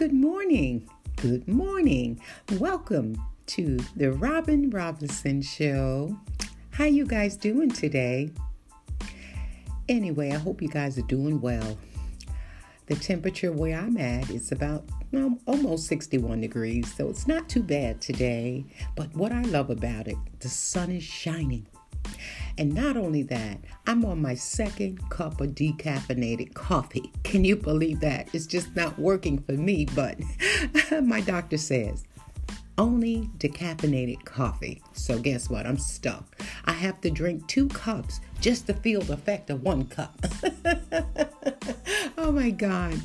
Good morning. Good morning. Welcome to the Robin Robinson Show. How you guys doing today? Anyway, I hope you guys are doing well. The temperature where I'm at is about almost 61 degrees, so it's not too bad today. But what I love about it, the sun is shining. And not only that, I'm on my second cup of decaffeinated coffee. Can you believe that? It's just not working for me, but my doctor says only decaffeinated coffee. So guess what? I'm stuck. I have to drink two cups just to feel the effect of one cup. oh my God.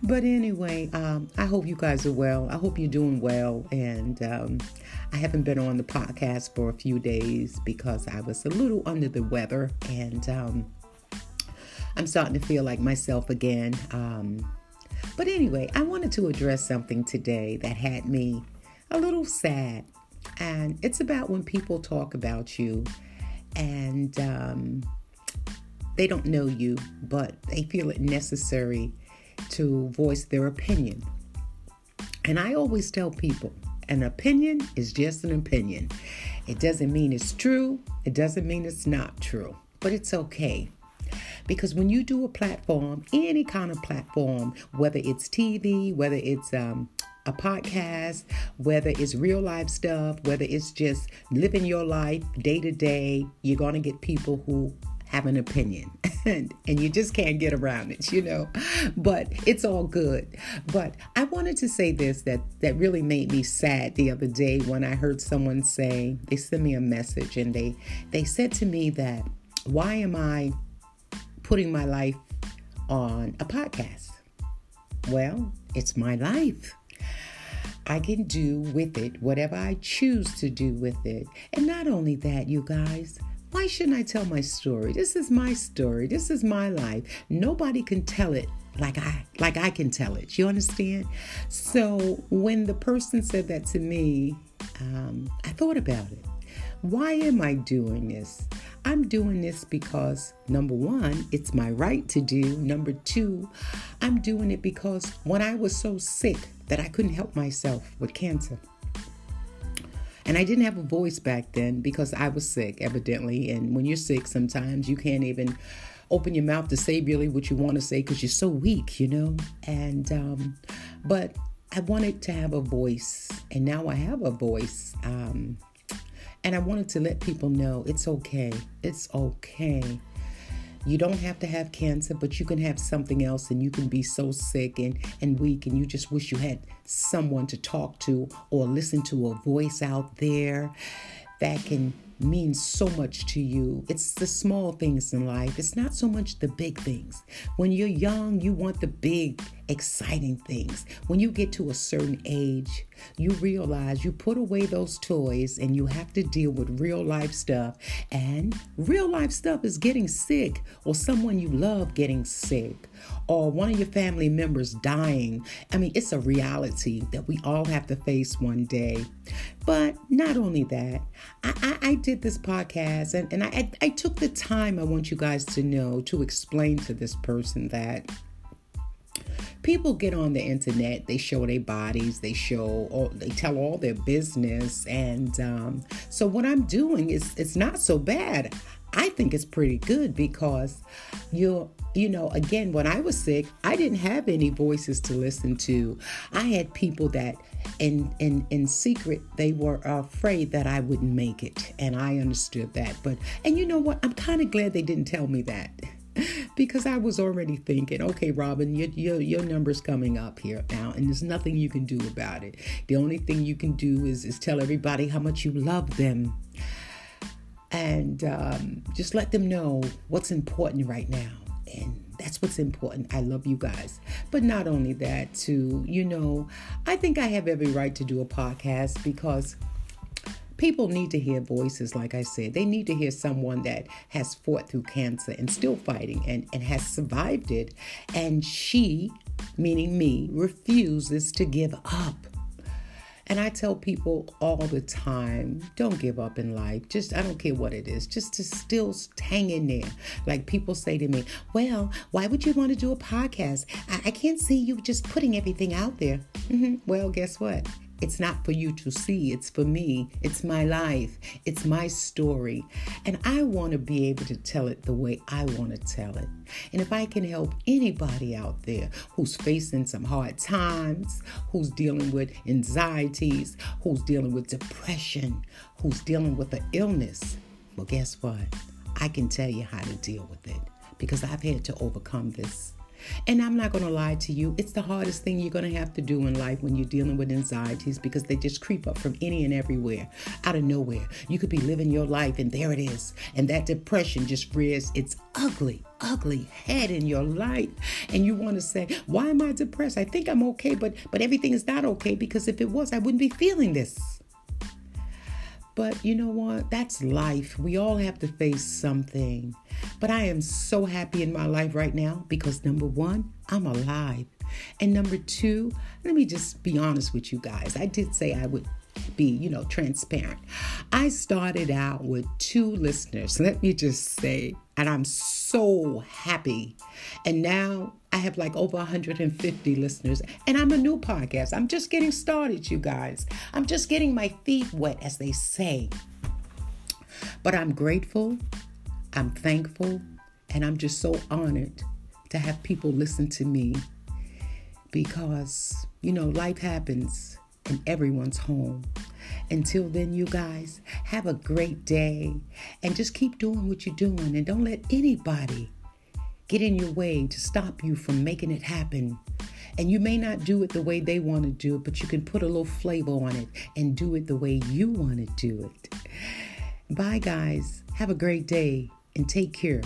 But anyway, um, I hope you guys are well. I hope you're doing well. And um, I haven't been on the podcast for a few days because I was a little under the weather. And um, I'm starting to feel like myself again. Um, but anyway, I wanted to address something today that had me a little sad. And it's about when people talk about you and um, they don't know you, but they feel it necessary to voice their opinion. And I always tell people an opinion is just an opinion. It doesn't mean it's true, it doesn't mean it's not true, but it's okay. Because when you do a platform, any kind of platform, whether it's TV, whether it's um, a podcast, whether it's real life stuff, whether it's just living your life day to day, you're going to get people who have an opinion. And, and you just can't get around it you know? But it's all good. But i wanted to say this that that really made me sad the other day when i heard someone say they sent me a message and they they said to me that why am i putting my life on a podcast? Well it's my life I can do with it whatever I choose to do with it. And not only that, you guys, why shouldn't I tell my story? This is my story. This is my life. Nobody can tell it like I like I can tell it. You understand? So when the person said that to me, um, I thought about it. Why am I doing this? I'm doing this because number one, it's my right to do. Number two, I'm doing it because when I was so sick that I couldn't help myself with cancer. And I didn't have a voice back then because I was sick, evidently. And when you're sick, sometimes you can't even open your mouth to say really what you want to say because you're so weak, you know? And, um, but I wanted to have a voice, and now I have a voice. Um, and I wanted to let people know it's okay. It's okay. You don't have to have cancer, but you can have something else and you can be so sick and, and weak and you just wish you had someone to talk to or listen to a voice out there that can mean so much to you. It's the small things in life. It's not so much the big things. When you're young, you want the big, exciting things. When you get to a certain age, you realize you put away those toys and you have to deal with real life stuff. And real life stuff is getting sick or someone you love getting sick or one of your family members dying. I mean, it's a reality that we all have to face one day. But not only that, I, I, I did this podcast and, and I, I took the time I want you guys to know to explain to this person that people get on the internet they show their bodies they show all they tell all their business and um, so what i'm doing is it's not so bad i think it's pretty good because you're you know, again, when I was sick, I didn't have any voices to listen to. I had people that, in in in secret, they were afraid that I wouldn't make it, and I understood that. But and you know what? I'm kind of glad they didn't tell me that. because I was already thinking, okay, Robin, your, your, your number's coming up here now, and there's nothing you can do about it. The only thing you can do is, is tell everybody how much you love them and um, just let them know what's important right now. And that's what's important. I love you guys. But not only that, too, you know, I think I have every right to do a podcast because people need to hear voices, like I said. They need to hear someone that has fought through cancer and still fighting and, and has survived it. And she, meaning me, refuses to give up. And I tell people all the time, don't give up in life. Just, I don't care what it is, just to still hang in there. Like people say to me, well, why would you want to do a podcast? I, I can't see you just putting everything out there. Mm-hmm. Well, guess what? It's not for you to see, it's for me. It's my life, it's my story. And I want to be able to tell it the way I want to tell it. And if I can help anybody out there who's facing some hard times, who's dealing with anxieties, who's dealing with depression, who's dealing with an illness, well, guess what? I can tell you how to deal with it because I've had to overcome this. And I'm not going to lie to you, it's the hardest thing you're going to have to do in life when you're dealing with anxieties because they just creep up from any and everywhere, out of nowhere. You could be living your life and there it is. And that depression just rears its ugly, ugly head in your life. And you want to say, Why am I depressed? I think I'm okay, but but everything is not okay because if it was, I wouldn't be feeling this. But you know what? That's life. We all have to face something. But I am so happy in my life right now because number one, I'm alive. And number two, let me just be honest with you guys. I did say I would be, you know, transparent. I started out with two listeners, let me just say, and I'm so happy. And now I have like over 150 listeners, and I'm a new podcast. I'm just getting started, you guys. I'm just getting my feet wet, as they say. But I'm grateful, I'm thankful, and I'm just so honored to have people listen to me because, you know, life happens in everyone's home. Until then, you guys, have a great day and just keep doing what you're doing and don't let anybody get in your way to stop you from making it happen. And you may not do it the way they want to do it, but you can put a little flavor on it and do it the way you want to do it. Bye, guys. Have a great day and take care.